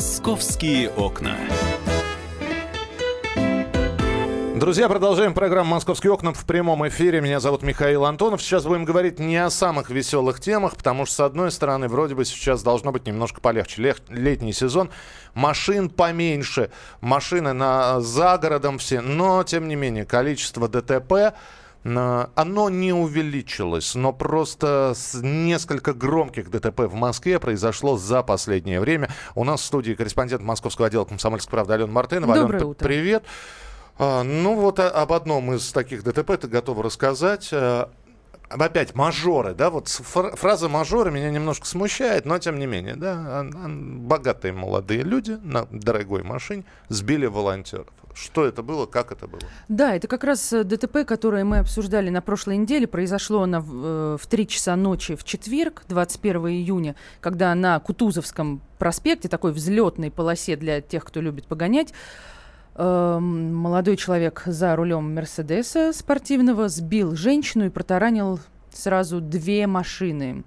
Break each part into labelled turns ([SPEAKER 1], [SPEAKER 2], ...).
[SPEAKER 1] Московские окна.
[SPEAKER 2] Друзья, продолжаем программу «Московские окна» в прямом эфире. Меня зовут Михаил Антонов. Сейчас будем говорить не о самых веселых темах, потому что, с одной стороны, вроде бы сейчас должно быть немножко полегче. Лег, летний сезон, машин поменьше, машины на, за городом все, но, тем не менее, количество ДТП оно не увеличилось, но просто несколько громких ДТП в Москве произошло за последнее время. У нас в студии корреспондент московского отдела «Комсомольской правды» Алена Мартынова.
[SPEAKER 3] Доброе
[SPEAKER 2] Алена,
[SPEAKER 3] утро.
[SPEAKER 2] привет. А, ну вот а, об одном из таких ДТП ты готова рассказать. А, Опять мажоры, да, вот фраза мажоры меня немножко смущает, но тем не менее, да, богатые молодые люди на дорогой машине сбили волонтеров. Что это было, как это было?
[SPEAKER 3] Да, это как раз э, ДТП, которое мы обсуждали на прошлой неделе. Произошло оно в, э, в 3 часа ночи в четверг, 21 июня, когда на Кутузовском проспекте, такой взлетной полосе для тех, кто любит погонять, Эм, молодой человек за рулем Мерседеса спортивного сбил женщину и протаранил сразу две машины.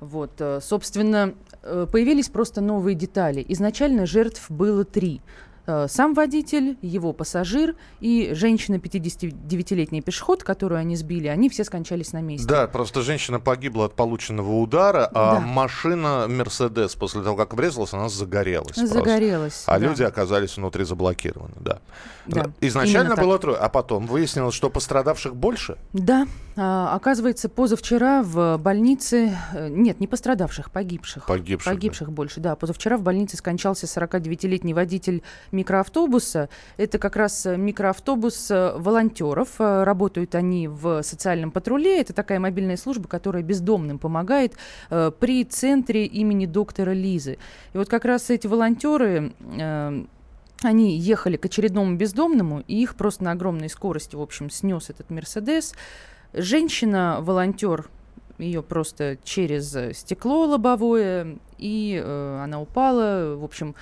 [SPEAKER 3] Вот, э, собственно, появились просто новые детали. Изначально жертв было три. Э, сам водитель, его пассажир и женщина 59-летний пешеход, которую они сбили, они все скончались на месте.
[SPEAKER 2] Да, просто женщина погибла от полученного удара, а да. машина Мерседес после того, как врезалась, она загорелась.
[SPEAKER 3] Загорелась.
[SPEAKER 2] Просто. А да. люди оказались внутри заблокированы, да.
[SPEAKER 3] да
[SPEAKER 2] Изначально было трое, а потом выяснилось, что пострадавших больше?
[SPEAKER 3] Да, оказывается, позавчера в больнице, э, нет, не пострадавших, погибших.
[SPEAKER 2] Погибших.
[SPEAKER 3] Погибших да. больше, да. Позавчера в больнице скончался 49-летний водитель микроавтобуса. Это как раз микроавтобус э, волонтеров. Э, работают они в социальном патруле. Это такая мобильная служба, которая бездомным помогает при центре имени доктора Лизы. И вот как раз эти волонтеры они ехали к очередному бездомному, и их просто на огромной скорости, в общем, снес этот Мерседес. Женщина-волонтер ее просто через стекло лобовое, и э, она упала. В общем,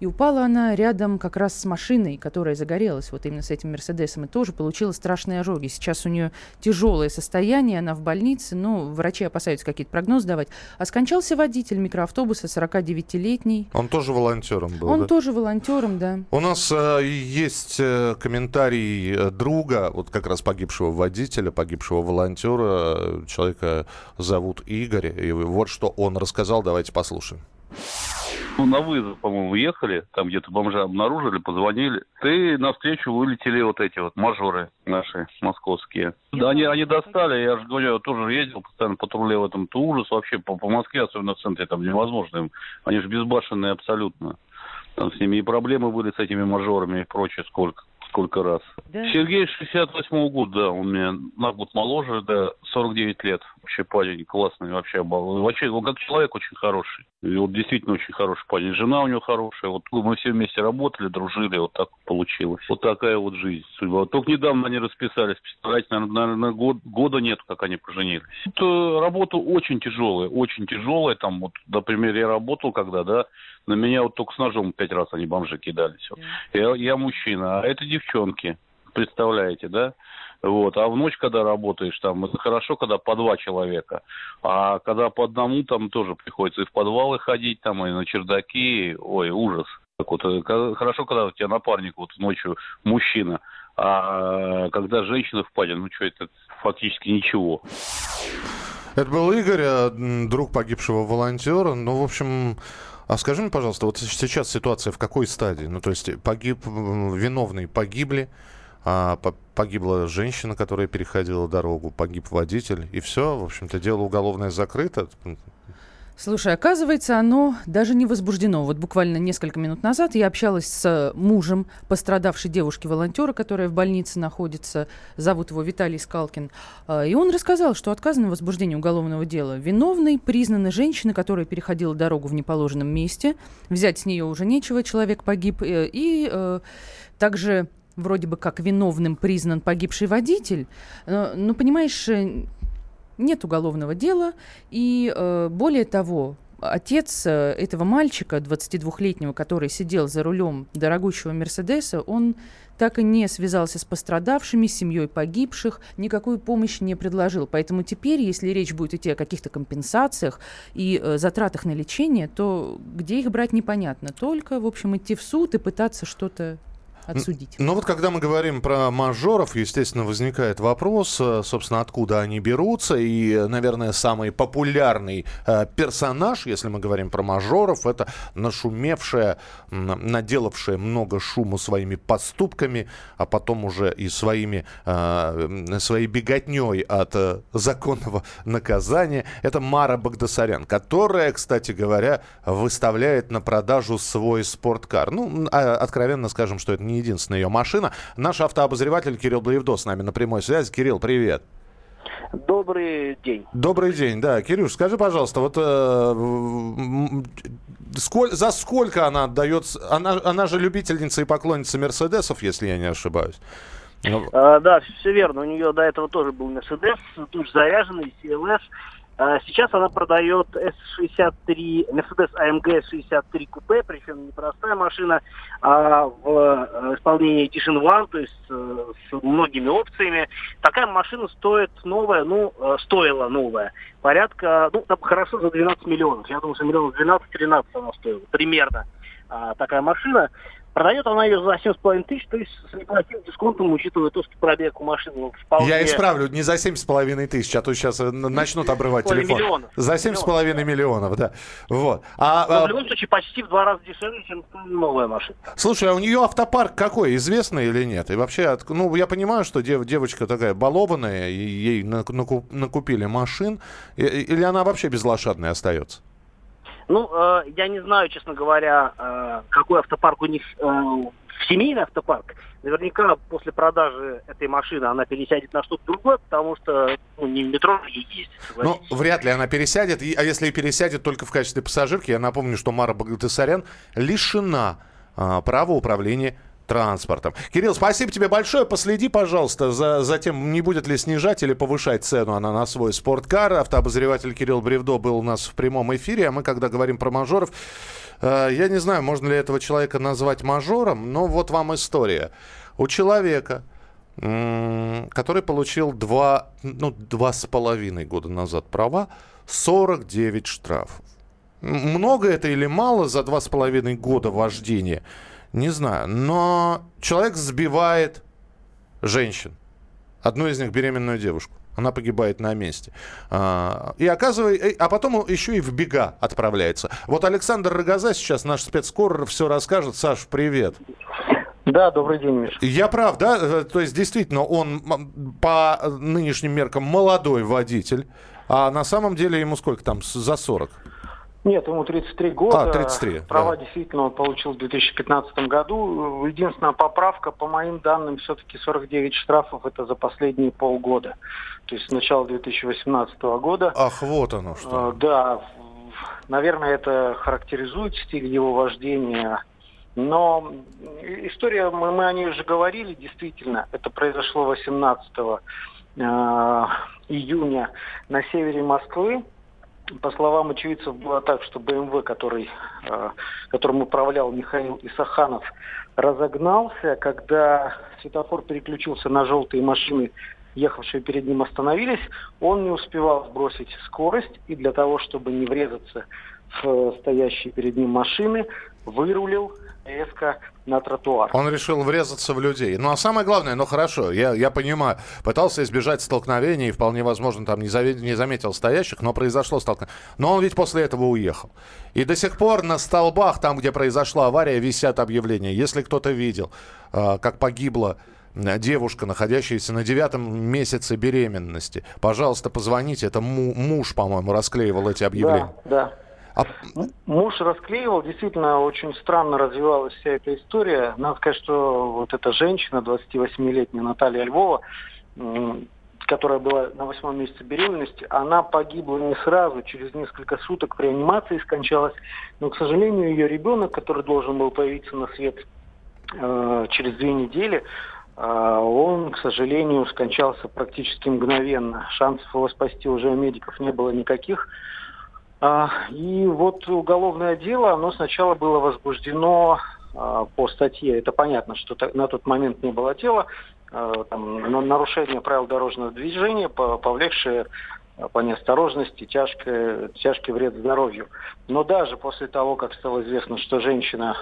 [SPEAKER 3] и упала она рядом как раз с машиной, которая загорелась, вот именно с этим Мерседесом, и тоже получила страшные ожоги. Сейчас у нее тяжелое состояние, она в больнице, ну, врачи опасаются какие-то прогнозы давать. А скончался водитель микроавтобуса, 49-летний.
[SPEAKER 2] Он тоже волонтером был,
[SPEAKER 3] Он
[SPEAKER 2] да?
[SPEAKER 3] тоже волонтером, да.
[SPEAKER 2] У нас э, есть э, комментарий э, друга, вот как раз погибшего водителя, погибшего волонтера. Человека зовут Игорь, и вот что он рассказал, давайте послушаем.
[SPEAKER 4] Ну, на вызов, по-моему, ехали, там где-то бомжа обнаружили, позвонили. Ты навстречу вылетели вот эти вот мажоры наши московские. Да, они, они достали, я же говорю, я тоже ездил постоянно патруле в этом. Это ужас вообще по, по Москве, особенно в центре, там невозможно. Они же безбашенные абсолютно. Там с ними и проблемы были с этими мажорами и прочее сколько сколько раз. Да? Сергей 68 года, да, он меня на год моложе, да, 49 лет. Вообще парень классный, вообще обал. Вообще, он как человек очень хороший. И вот действительно очень хороший парень. Жена у него хорошая. Вот мы все вместе работали, дружили, вот так получилось. Вот такая вот жизнь, судьба. Только недавно они расписались, представляете, наверное год, года нет, как они поженились. Это работа очень тяжелая, очень тяжелая. Там вот, например, я работал когда, да, на меня вот только с ножом пять раз они бомжи кидались. Вот. Я, я мужчина, а это девчонки, представляете, да? Вот. А в ночь, когда работаешь, там, это хорошо, когда по два человека. А когда по одному, там тоже приходится и в подвалы ходить, там, и на чердаки. Ой, ужас. Так вот, э, хорошо, когда у тебя напарник вот ночью мужчина, а когда женщина в паре, ну что, это фактически ничего.
[SPEAKER 2] Это был Игорь, э, друг погибшего волонтера. Ну, в общем, а скажи мне, пожалуйста, вот сейчас ситуация в какой стадии? Ну, то есть погиб, виновные погибли, а погибла женщина, которая переходила дорогу, погиб водитель, и все, в общем-то, дело уголовное закрыто.
[SPEAKER 3] Слушай, оказывается, оно даже не возбуждено. Вот буквально несколько минут назад я общалась с мужем пострадавшей девушки-волонтера, которая в больнице находится. Зовут его Виталий Скалкин. А, и он рассказал, что отказано в возбуждении уголовного дела. Виновной признана женщина, которая переходила дорогу в неположенном месте. Взять с нее уже нечего, человек погиб. Э, и э, также вроде бы как виновным признан погибший водитель. Но, ну, понимаешь, нет уголовного дела. И э, более того, отец э, этого мальчика, 22-летнего, который сидел за рулем дорогущего Мерседеса, он так и не связался с пострадавшими, с семьей погибших, никакую помощь не предложил. Поэтому теперь, если речь будет идти о каких-то компенсациях и э, затратах на лечение, то где их брать непонятно. Только, в общем, идти в суд и пытаться что-то отсудить.
[SPEAKER 2] Но вот когда мы говорим про мажоров, естественно, возникает вопрос, э, собственно, откуда они берутся. И, наверное, самый популярный э, персонаж, если мы говорим про мажоров, это нашумевшая, наделавшая много шума своими поступками, а потом уже и своими, э, своей беготней от законного наказания. Это Мара Багдасарян, которая, кстати говоря, выставляет на продажу свой спорткар. Ну, а, откровенно скажем, что это не единственная ее машина. Наш автообозреватель Кирилл Блаевдо с нами на прямой связи. Кирилл, привет.
[SPEAKER 1] Добрый день.
[SPEAKER 2] Добрый день, да. Кирюш, скажи, пожалуйста, вот э, сколь, за сколько она отдает... Она, она же любительница и поклонница Мерседесов, если я не ошибаюсь.
[SPEAKER 1] А, да, все верно. У нее до этого тоже был Мерседес, тоже заряженный, CLS. А сейчас она продает S63, Mercedes AMG 63 купе, причем непростая машина, а в э, исполнении Edition One, то есть э, с многими опциями. Такая машина стоит новая, ну, э, стоила новая, порядка, ну, там хорошо за 12 миллионов. Я думаю, что миллионов 12-13 она стоила, примерно а, такая машина. Продает она ее за 7,5 тысяч, то есть с неплохим дисконтом, учитывая то, что пробег у машины
[SPEAKER 2] вполне... Я исправлю, не за 7,5 тысяч, а то сейчас э, начнут обрывать телефон. Миллионов. За 7,5 миллионов. миллионов, да. Вот.
[SPEAKER 1] А, Но в а любом случае почти в два раза дешевле, чем новая машина.
[SPEAKER 2] Слушай, а у нее автопарк какой, известный или нет? И вообще, ну, я понимаю, что дев, девочка такая балованная, ей накупили машин, или она вообще безлошадной остается?
[SPEAKER 1] Ну, э, я не знаю, честно говоря, э, какой автопарк у них э, семейный автопарк. Наверняка после продажи этой машины она пересядет на что-то другое, потому что ну, не в метро ей ездит.
[SPEAKER 2] Ну, вряд ли она пересядет. А если и пересядет только в качестве пассажирки, я напомню, что Мара Багдасарян лишена а, права управления транспортом. Кирилл, спасибо тебе большое. Последи, пожалуйста, за, за тем, не будет ли снижать или повышать цену она на свой спорткар. Автообозреватель Кирилл Бревдо был у нас в прямом эфире, а мы, когда говорим про мажоров, э, я не знаю, можно ли этого человека назвать мажором, но вот вам история. У человека, который получил два, ну, два с половиной года назад права, 49 штрафов. Много это или мало за два с половиной года вождения? Не знаю. Но человек сбивает женщин. Одну из них беременную девушку. Она погибает на месте. А, и оказывает, а потом еще и в бега отправляется. Вот Александр Рогоза сейчас, наш спецкор, все расскажет. Саш, привет.
[SPEAKER 5] Да, добрый день, Миша.
[SPEAKER 2] Я прав, да? Э, то есть, действительно, он по нынешним меркам молодой водитель, а на самом деле ему сколько там, за 40?
[SPEAKER 5] Нет, ему 33 года.
[SPEAKER 2] А, 33.
[SPEAKER 5] Права да. действительно он получил в 2015 году. Единственная поправка, по моим данным, все-таки 49 штрафов это за последние полгода. То есть с начала 2018 года.
[SPEAKER 2] Ах, вот оно что.
[SPEAKER 5] Э, да, наверное, это характеризует стиль его вождения. Но история, мы, мы о ней уже говорили, действительно, это произошло 18 э, июня на севере Москвы по словам очевидцев, было так, что БМВ, который, э, которым управлял Михаил Исаханов, разогнался, когда светофор переключился на желтые машины, ехавшие перед ним остановились, он не успевал сбросить скорость, и для того, чтобы не врезаться в стоящие перед ним машины, вырулил резко на тротуар.
[SPEAKER 2] Он решил врезаться в людей. Ну а самое главное, ну хорошо, я, я понимаю, пытался избежать столкновений, вполне возможно, там не, завет, не заметил стоящих, но произошло столкновение. Но он ведь после этого уехал. И до сих пор на столбах, там, где произошла авария, висят объявления. Если кто-то видел, э, как погибла э, девушка, находящаяся на девятом месяце беременности, пожалуйста, позвоните. Это муж, по-моему, расклеивал эти объявления.
[SPEAKER 5] Да, да. А... Муж расклеивал, действительно очень странно развивалась вся эта история. Надо сказать, что вот эта женщина, 28-летняя Наталья Львова, которая была на восьмом месяце беременности, она погибла не сразу, через несколько суток при реанимации скончалась. Но, к сожалению, ее ребенок, который должен был появиться на свет э, через две недели, э, он, к сожалению, скончался практически мгновенно. Шансов его спасти уже у медиков не было никаких. А, и вот уголовное дело, оно сначала было возбуждено а, по статье. Это понятно, что на тот момент не было тела. А, там, нарушение правил дорожного движения, повлекшее по неосторожности тяжкое, тяжкий вред здоровью. Но даже после того, как стало известно, что женщина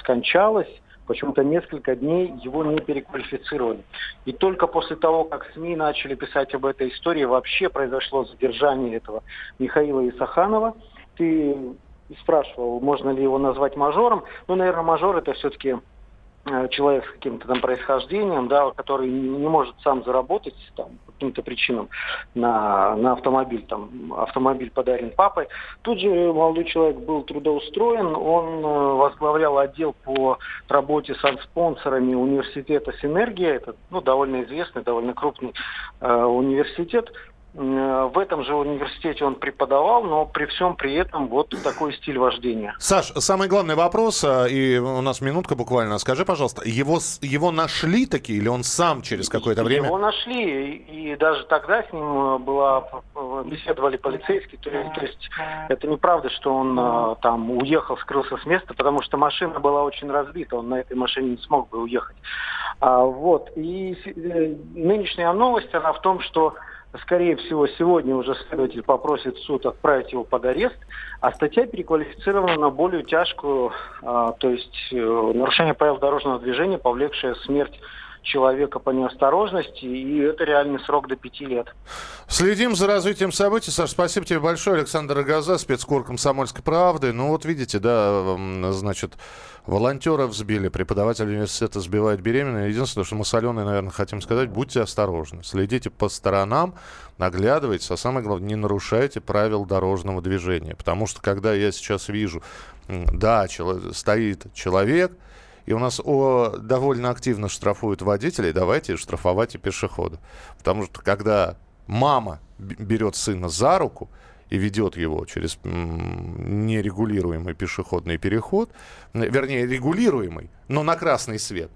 [SPEAKER 5] скончалась, почему-то несколько дней его не переквалифицировали. И только после того, как СМИ начали писать об этой истории, вообще произошло задержание этого Михаила Исаханова. Ты спрашивал, можно ли его назвать мажором. Ну, наверное, мажор это все-таки человек с каким-то там происхождением, да, который не может сам заработать там, по каким-то причинам на, на автомобиль, там, автомобиль подарен папой. Тут же молодой человек был трудоустроен, он э, возглавлял отдел по работе с спонсорами университета «Синергия», это ну, довольно известный, довольно крупный э, университет, Э, в этом же университете он преподавал, но при всем при этом вот такой стиль вождения.
[SPEAKER 2] Саш, самый главный вопрос, э, и у нас минутка буквально. Скажи, пожалуйста, его, его нашли таки или он сам через какое-то время?
[SPEAKER 5] Его нашли, и даже тогда с ним э, была, беседовали полицейские. То, то есть это неправда, что он там уехал, скрылся с места, потому что машина была очень разбита, он на этой машине не смог бы уехать. А, вот. И нынешняя новость, она в том, что скорее всего, сегодня уже следователь попросит суд отправить его под арест, а статья переквалифицирована на более тяжкую, а, то есть э, нарушение правил дорожного движения, повлекшее смерть человека по неосторожности, и это реальный срок до пяти лет.
[SPEAKER 2] Следим за развитием событий. Саш, спасибо тебе большое. Александр Газа, спецкор комсомольской правды. Ну вот видите, да, значит, волонтеров сбили, преподаватель университета сбивает беременную. Единственное, что мы с Аленой, наверное, хотим сказать, будьте осторожны. Следите по сторонам, наглядывайтесь, а самое главное, не нарушайте правил дорожного движения. Потому что, когда я сейчас вижу, да, стоит человек, и у нас о, довольно активно штрафуют водителей, давайте штрафовать и пешеходов. Потому что когда мама берет сына за руку и ведет его через нерегулируемый пешеходный переход, вернее, регулируемый, но на красный свет –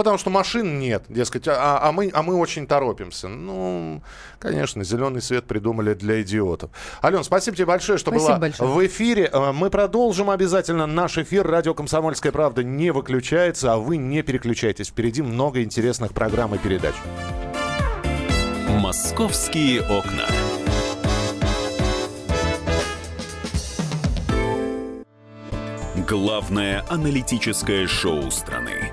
[SPEAKER 2] Потому что машин нет, дескать, а, а, мы, а мы очень торопимся. Ну, конечно, зеленый свет придумали для идиотов. Ален, спасибо тебе большое, что спасибо была большое. в эфире. Э, мы продолжим обязательно наш эфир. Радио «Комсомольская правда» не выключается, а вы не переключайтесь. Впереди много интересных программ и передач.
[SPEAKER 6] «Московские окна». Главное аналитическое шоу страны.